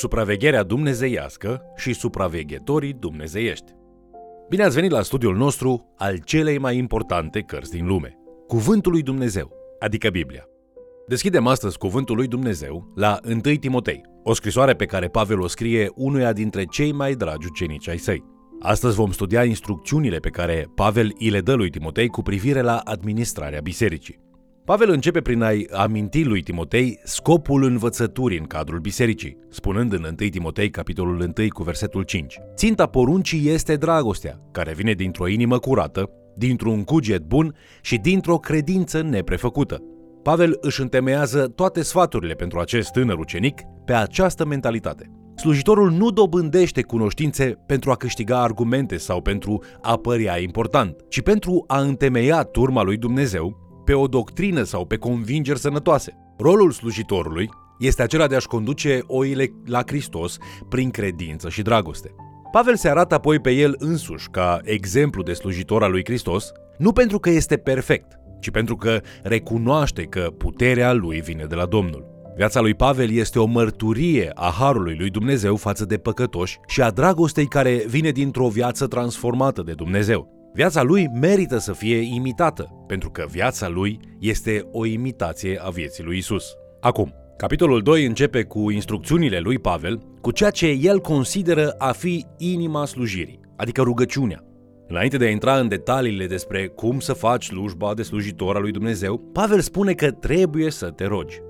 supravegherea dumnezeiască și supraveghetorii dumnezeiești. Bine ați venit la studiul nostru al celei mai importante cărți din lume, Cuvântul lui Dumnezeu, adică Biblia. Deschidem astăzi Cuvântul lui Dumnezeu la 1 Timotei, o scrisoare pe care Pavel o scrie unuia dintre cei mai dragi ucenici ai săi. Astăzi vom studia instrucțiunile pe care Pavel îi le dă lui Timotei cu privire la administrarea bisericii. Pavel începe prin a-i aminti lui Timotei scopul învățăturii în cadrul bisericii, spunând în 1 Timotei, capitolul 1, cu versetul 5. Ținta poruncii este dragostea, care vine dintr-o inimă curată, dintr-un cuget bun și dintr-o credință neprefăcută. Pavel își întemeiază toate sfaturile pentru acest tânăr ucenic pe această mentalitate. Slujitorul nu dobândește cunoștințe pentru a câștiga argumente sau pentru a părea important, ci pentru a întemeia turma lui Dumnezeu pe o doctrină sau pe convingeri sănătoase. Rolul slujitorului este acela de a-și conduce oile la Hristos prin credință și dragoste. Pavel se arată apoi pe el însuși ca exemplu de slujitor al lui Hristos, nu pentru că este perfect, ci pentru că recunoaște că puterea lui vine de la Domnul. Viața lui Pavel este o mărturie a harului lui Dumnezeu față de păcătoși și a dragostei care vine dintr-o viață transformată de Dumnezeu. Viața lui merită să fie imitată, pentru că viața lui este o imitație a vieții lui Isus. Acum, capitolul 2 începe cu instrucțiunile lui Pavel, cu ceea ce el consideră a fi inima slujirii, adică rugăciunea. Înainte de a intra în detaliile despre cum să faci slujba de slujitor al lui Dumnezeu, Pavel spune că trebuie să te rogi.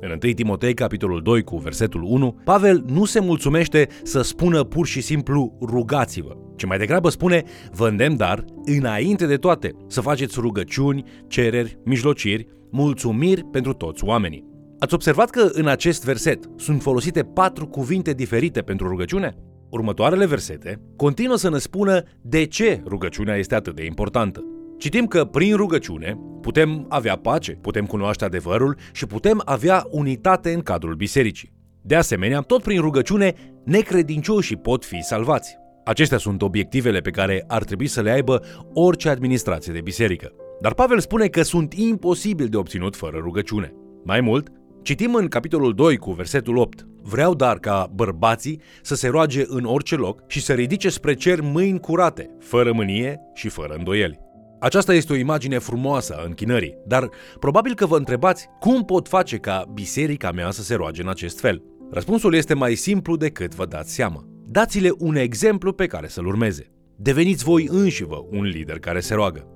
În 1 Timotei, capitolul 2, cu versetul 1, Pavel nu se mulțumește să spună pur și simplu rugați-vă, ci mai degrabă spune vă îndemn dar, înainte de toate, să faceți rugăciuni, cereri, mijlociri, mulțumiri pentru toți oamenii. Ați observat că în acest verset sunt folosite patru cuvinte diferite pentru rugăciune? Următoarele versete continuă să ne spună de ce rugăciunea este atât de importantă. Citim că prin rugăciune putem avea pace, putem cunoaște adevărul și putem avea unitate în cadrul bisericii. De asemenea, tot prin rugăciune, necredincioșii pot fi salvați. Acestea sunt obiectivele pe care ar trebui să le aibă orice administrație de biserică. Dar Pavel spune că sunt imposibil de obținut fără rugăciune. Mai mult, citim în capitolul 2 cu versetul 8. Vreau dar ca bărbații să se roage în orice loc și să ridice spre cer mâini curate, fără mânie și fără îndoieli. Aceasta este o imagine frumoasă a închinării, dar probabil că vă întrebați cum pot face ca biserica mea să se roage în acest fel. Răspunsul este mai simplu decât vă dați seama. Dați-le un exemplu pe care să-l urmeze. Deveniți voi înșivă un lider care se roagă.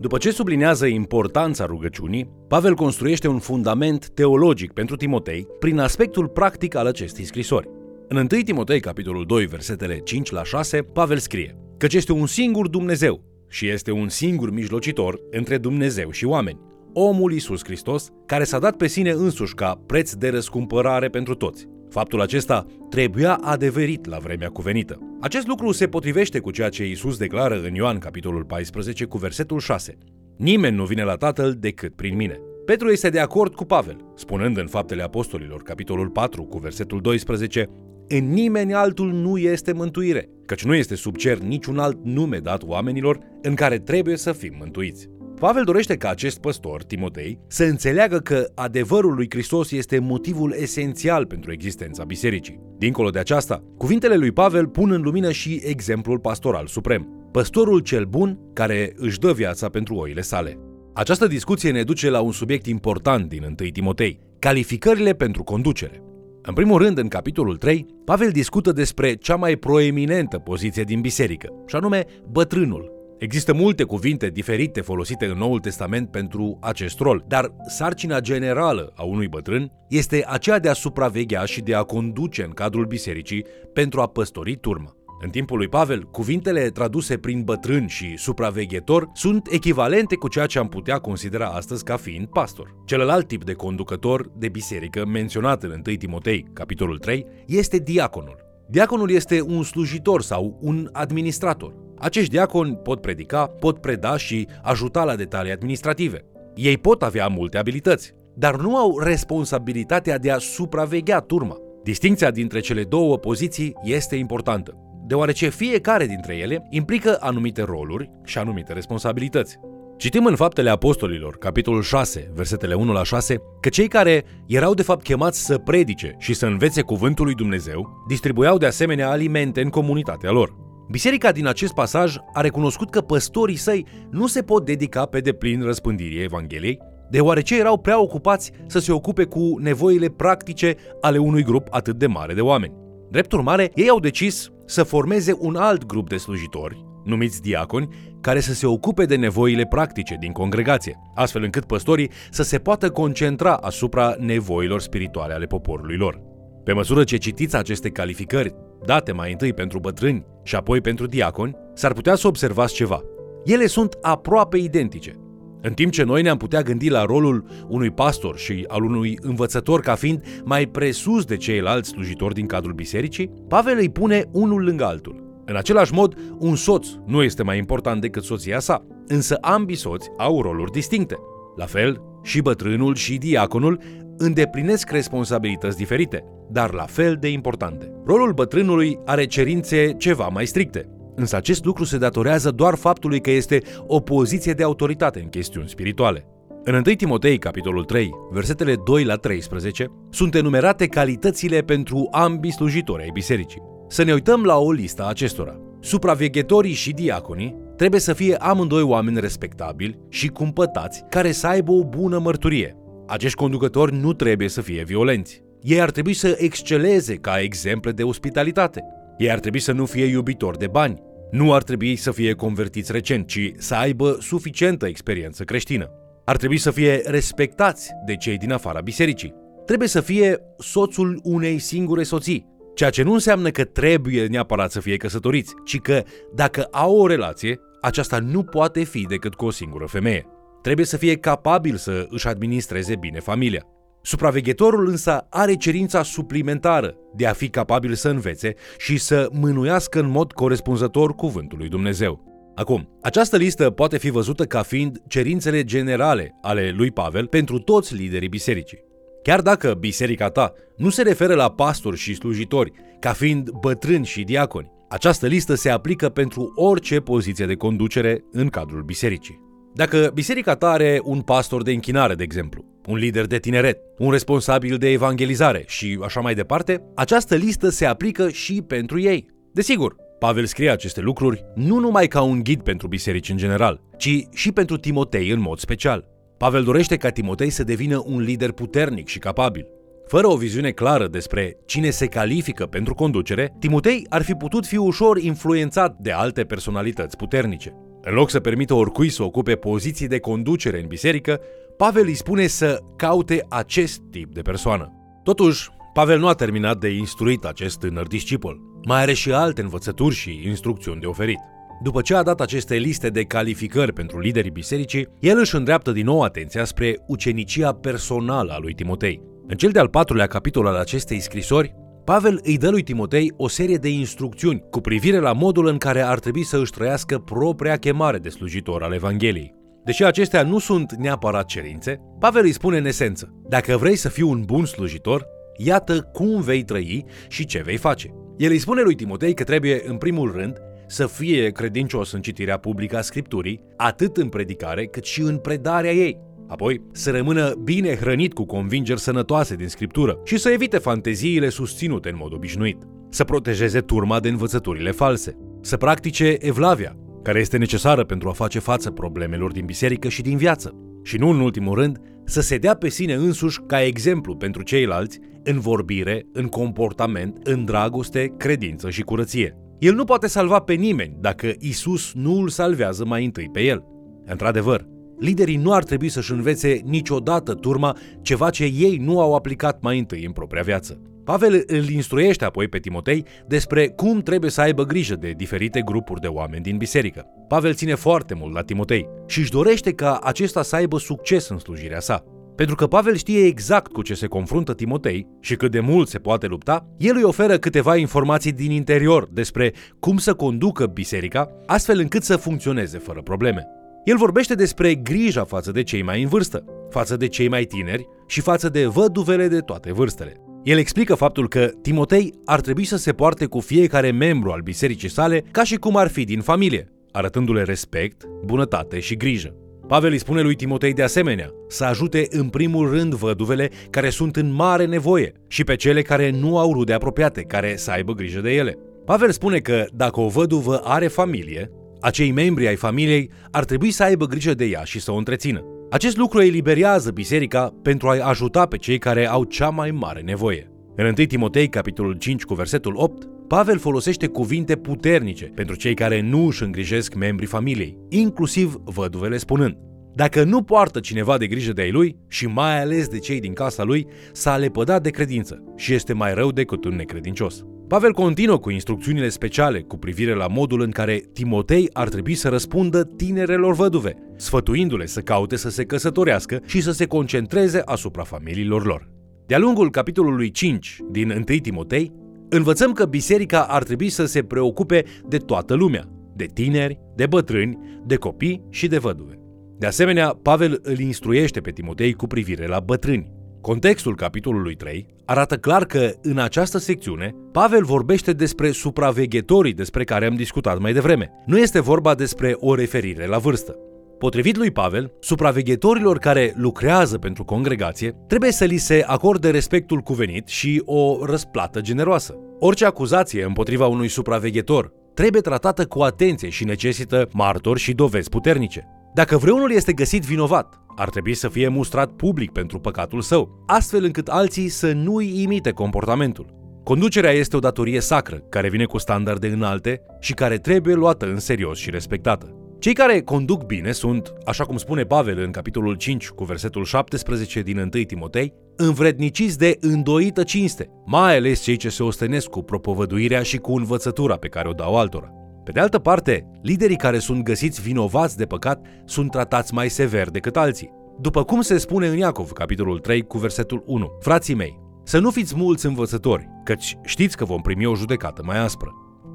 După ce sublinează importanța rugăciunii, Pavel construiește un fundament teologic pentru Timotei prin aspectul practic al acestei scrisori. În 1 Timotei, capitolul 2, versetele 5 la 6, Pavel scrie Căci este un singur Dumnezeu și este un singur mijlocitor între Dumnezeu și oameni, omul Isus Hristos, care s-a dat pe sine însuși ca preț de răscumpărare pentru toți. Faptul acesta trebuia adeverit la vremea cuvenită. Acest lucru se potrivește cu ceea ce Isus declară în Ioan capitolul 14 cu versetul 6. Nimeni nu vine la Tatăl decât prin mine. Petru este de acord cu Pavel, spunând în Faptele Apostolilor, capitolul 4, cu versetul 12, în nimeni altul nu este mântuire, căci nu este sub cer niciun alt nume dat oamenilor în care trebuie să fim mântuiți. Pavel dorește ca acest păstor, Timotei, să înțeleagă că adevărul lui Hristos este motivul esențial pentru existența bisericii. Dincolo de aceasta, cuvintele lui Pavel pun în lumină și exemplul pastoral suprem, păstorul cel bun care își dă viața pentru oile sale. Această discuție ne duce la un subiect important din 1 Timotei, calificările pentru conducere. În primul rând, în capitolul 3, Pavel discută despre cea mai proeminentă poziție din biserică, și anume bătrânul. Există multe cuvinte diferite folosite în Noul Testament pentru acest rol, dar sarcina generală a unui bătrân este aceea de a supraveghea și de a conduce în cadrul bisericii pentru a păstori turma. În timpul lui Pavel, cuvintele traduse prin bătrân și supraveghetor sunt echivalente cu ceea ce am putea considera astăzi ca fiind pastor. Celălalt tip de conducător de biserică menționat în 1 Timotei, capitolul 3, este diaconul. Diaconul este un slujitor sau un administrator. Acești diaconi pot predica, pot preda și ajuta la detalii administrative. Ei pot avea multe abilități, dar nu au responsabilitatea de a supraveghea turma. Distinția dintre cele două poziții este importantă deoarece fiecare dintre ele implică anumite roluri și anumite responsabilități. Citim în Faptele Apostolilor, capitolul 6, versetele 1 la 6, că cei care erau de fapt chemați să predice și să învețe cuvântul lui Dumnezeu, distribuiau de asemenea alimente în comunitatea lor. Biserica din acest pasaj a recunoscut că păstorii săi nu se pot dedica pe deplin răspândirii Evangheliei, deoarece erau prea ocupați să se ocupe cu nevoile practice ale unui grup atât de mare de oameni. Drept urmare, ei au decis să formeze un alt grup de slujitori, numiți diaconi, care să se ocupe de nevoile practice din congregație, astfel încât păstorii să se poată concentra asupra nevoilor spirituale ale poporului lor. Pe măsură ce citiți aceste calificări, date mai întâi pentru bătrâni și apoi pentru diaconi, s-ar putea să observați ceva. Ele sunt aproape identice. În timp ce noi ne-am putea gândi la rolul unui pastor și al unui învățător ca fiind mai presus de ceilalți slujitori din cadrul bisericii, Pavel îi pune unul lângă altul. În același mod, un soț nu este mai important decât soția sa, însă ambii soți au roluri distincte. La fel, și bătrânul și diaconul îndeplinesc responsabilități diferite, dar la fel de importante. Rolul bătrânului are cerințe ceva mai stricte, însă acest lucru se datorează doar faptului că este o poziție de autoritate în chestiuni spirituale. În 1 Timotei, capitolul 3, versetele 2 la 13, sunt enumerate calitățile pentru ambii slujitori ai bisericii. Să ne uităm la o listă a acestora. Supraveghetorii și diaconii trebuie să fie amândoi oameni respectabili și cumpătați care să aibă o bună mărturie. Acești conducători nu trebuie să fie violenți. Ei ar trebui să exceleze ca exemple de ospitalitate. Ei ar trebui să nu fie iubitori de bani. Nu ar trebui să fie convertiți recent, ci să aibă suficientă experiență creștină. Ar trebui să fie respectați de cei din afara bisericii. Trebuie să fie soțul unei singure soții, Ceea ce nu înseamnă că trebuie neapărat să fie căsătoriți, ci că dacă au o relație, aceasta nu poate fi decât cu o singură femeie. Trebuie să fie capabil să își administreze bine familia. Supraveghetorul însă are cerința suplimentară de a fi capabil să învețe și să mânuiască în mod corespunzător cuvântul lui Dumnezeu. Acum, această listă poate fi văzută ca fiind cerințele generale ale lui Pavel pentru toți liderii bisericii. Chiar dacă biserica ta nu se referă la pastori și slujitori ca fiind bătrâni și diaconi, această listă se aplică pentru orice poziție de conducere în cadrul bisericii. Dacă biserica ta are un pastor de închinare, de exemplu, un lider de tineret, un responsabil de evangelizare și așa mai departe, această listă se aplică și pentru ei. Desigur, Pavel scrie aceste lucruri nu numai ca un ghid pentru biserici în general, ci și pentru Timotei în mod special. Pavel dorește ca Timotei să devină un lider puternic și capabil. Fără o viziune clară despre cine se califică pentru conducere, Timotei ar fi putut fi ușor influențat de alte personalități puternice. În loc să permită oricui să ocupe poziții de conducere în biserică, Pavel îi spune să caute acest tip de persoană. Totuși, Pavel nu a terminat de instruit acest tânăr discipol. Mai are și alte învățături și instrucțiuni de oferit. După ce a dat aceste liste de calificări pentru liderii bisericii, el își îndreaptă din nou atenția spre ucenicia personală a lui Timotei. În cel de-al patrulea capitol al acestei scrisori, Pavel îi dă lui Timotei o serie de instrucțiuni cu privire la modul în care ar trebui să își trăiască propria chemare de slujitor al Evangheliei. Deși acestea nu sunt neapărat cerințe, Pavel îi spune în esență, dacă vrei să fii un bun slujitor, iată cum vei trăi și ce vei face. El îi spune lui Timotei că trebuie, în primul rând, să fie credincios în citirea publică a Scripturii, atât în predicare cât și în predarea ei. Apoi, să rămână bine hrănit cu convingeri sănătoase din Scriptură și să evite fanteziile susținute în mod obișnuit. Să protejeze turma de învățăturile false. Să practice evlavia, care este necesară pentru a face față problemelor din biserică și din viață. Și nu în ultimul rând, să se dea pe sine însuși ca exemplu pentru ceilalți în vorbire, în comportament, în dragoste, credință și curăție. El nu poate salva pe nimeni dacă Isus nu îl salvează mai întâi pe el. Într-adevăr, liderii nu ar trebui să-și învețe niciodată turma ceva ce ei nu au aplicat mai întâi în propria viață. Pavel îl instruiește apoi pe Timotei despre cum trebuie să aibă grijă de diferite grupuri de oameni din biserică. Pavel ține foarte mult la Timotei și își dorește ca acesta să aibă succes în slujirea sa. Pentru că Pavel știe exact cu ce se confruntă Timotei și cât de mult se poate lupta, el îi oferă câteva informații din interior despre cum să conducă biserica, astfel încât să funcționeze fără probleme. El vorbește despre grija față de cei mai în vârstă, față de cei mai tineri și față de văduvele de toate vârstele. El explică faptul că Timotei ar trebui să se poarte cu fiecare membru al bisericii sale ca și cum ar fi din familie, arătându-le respect, bunătate și grijă. Pavel îi spune lui Timotei de asemenea să ajute în primul rând văduvele care sunt în mare nevoie și pe cele care nu au rude apropiate, care să aibă grijă de ele. Pavel spune că dacă o văduvă are familie, acei membri ai familiei ar trebui să aibă grijă de ea și să o întrețină. Acest lucru eliberează biserica pentru a-i ajuta pe cei care au cea mai mare nevoie. În 1 Timotei, capitolul 5, cu versetul 8, Pavel folosește cuvinte puternice pentru cei care nu își îngrijesc membrii familiei, inclusiv văduvele spunând dacă nu poartă cineva de grijă de ai lui și mai ales de cei din casa lui, s-a lepădat de credință și este mai rău decât un necredincios. Pavel continuă cu instrucțiunile speciale cu privire la modul în care Timotei ar trebui să răspundă tinerelor văduve, sfătuindu-le să caute să se căsătorească și să se concentreze asupra familiilor lor. De-a lungul capitolului 5 din 1 Timotei, învățăm că biserica ar trebui să se preocupe de toată lumea, de tineri, de bătrâni, de copii și de văduve. De asemenea, Pavel îl instruiește pe Timotei cu privire la bătrâni. Contextul capitolului 3 arată clar că în această secțiune Pavel vorbește despre supraveghetorii despre care am discutat mai devreme. Nu este vorba despre o referire la vârstă. Potrivit lui Pavel, supraveghetorilor care lucrează pentru congregație trebuie să li se acorde respectul cuvenit și o răsplată generoasă. Orice acuzație împotriva unui supraveghetor trebuie tratată cu atenție și necesită martori și dovezi puternice. Dacă vreunul este găsit vinovat, ar trebui să fie mustrat public pentru păcatul său, astfel încât alții să nu-i imite comportamentul. Conducerea este o datorie sacră, care vine cu standarde înalte și care trebuie luată în serios și respectată. Cei care conduc bine sunt, așa cum spune Pavel în capitolul 5 cu versetul 17 din 1 Timotei, învredniciți de îndoită cinste, mai ales cei ce se ostenesc cu propovăduirea și cu învățătura pe care o dau altora. Pe de altă parte, liderii care sunt găsiți vinovați de păcat sunt tratați mai sever decât alții. După cum se spune în Iacov, capitolul 3, cu versetul 1, Frații mei, să nu fiți mulți învățători, căci știți că vom primi o judecată mai aspră.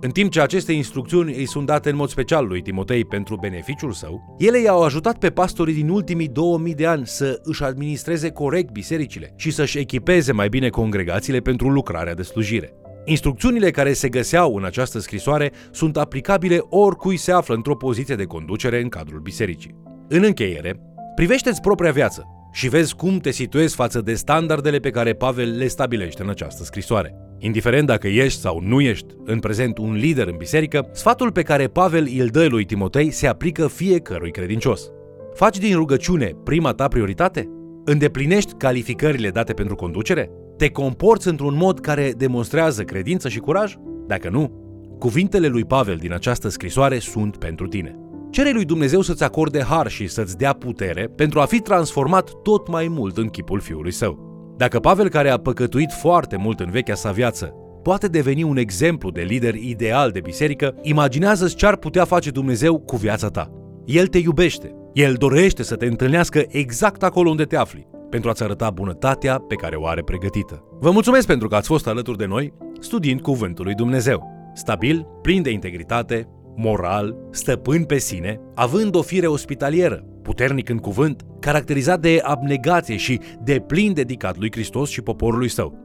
În timp ce aceste instrucțiuni îi sunt date în mod special lui Timotei pentru beneficiul său, ele i-au ajutat pe pastorii din ultimii 2000 de ani să își administreze corect bisericile și să-și echipeze mai bine congregațiile pentru lucrarea de slujire. Instrucțiunile care se găseau în această scrisoare sunt aplicabile oricui se află într-o poziție de conducere în cadrul bisericii. În încheiere, privește-ți propria viață și vezi cum te situezi față de standardele pe care Pavel le stabilește în această scrisoare. Indiferent dacă ești sau nu ești în prezent un lider în biserică, sfatul pe care Pavel îl dă lui Timotei se aplică fiecărui credincios. Faci din rugăciune prima ta prioritate? Îndeplinești calificările date pentru conducere? Te comporți într-un mod care demonstrează credință și curaj? Dacă nu, cuvintele lui Pavel din această scrisoare sunt pentru tine. Cere lui Dumnezeu să-ți acorde har și să-ți dea putere pentru a fi transformat tot mai mult în chipul Fiului Său. Dacă Pavel, care a păcătuit foarte mult în vechea sa viață, poate deveni un exemplu de lider ideal de biserică, imaginează-ți ce ar putea face Dumnezeu cu viața ta. El te iubește, El dorește să te întâlnească exact acolo unde te afli, pentru a-ți arăta bunătatea pe care o are pregătită. Vă mulțumesc pentru că ați fost alături de noi studiind Cuvântul lui Dumnezeu. Stabil, plin de integritate, moral, stăpân pe sine, având o fire ospitalieră, puternic în cuvânt, caracterizat de abnegație și de plin dedicat lui Hristos și poporului său.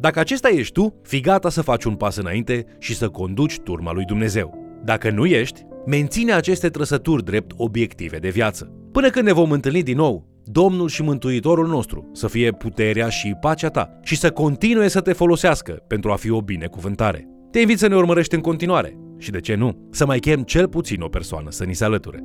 Dacă acesta ești tu, fi gata să faci un pas înainte și să conduci turma lui Dumnezeu. Dacă nu ești, menține aceste trăsături drept obiective de viață. Până când ne vom întâlni din nou, Domnul și Mântuitorul nostru să fie puterea și pacea ta și să continue să te folosească pentru a fi o binecuvântare. Te invit să ne urmărești în continuare și, de ce nu, să mai chem cel puțin o persoană să ni se alăture.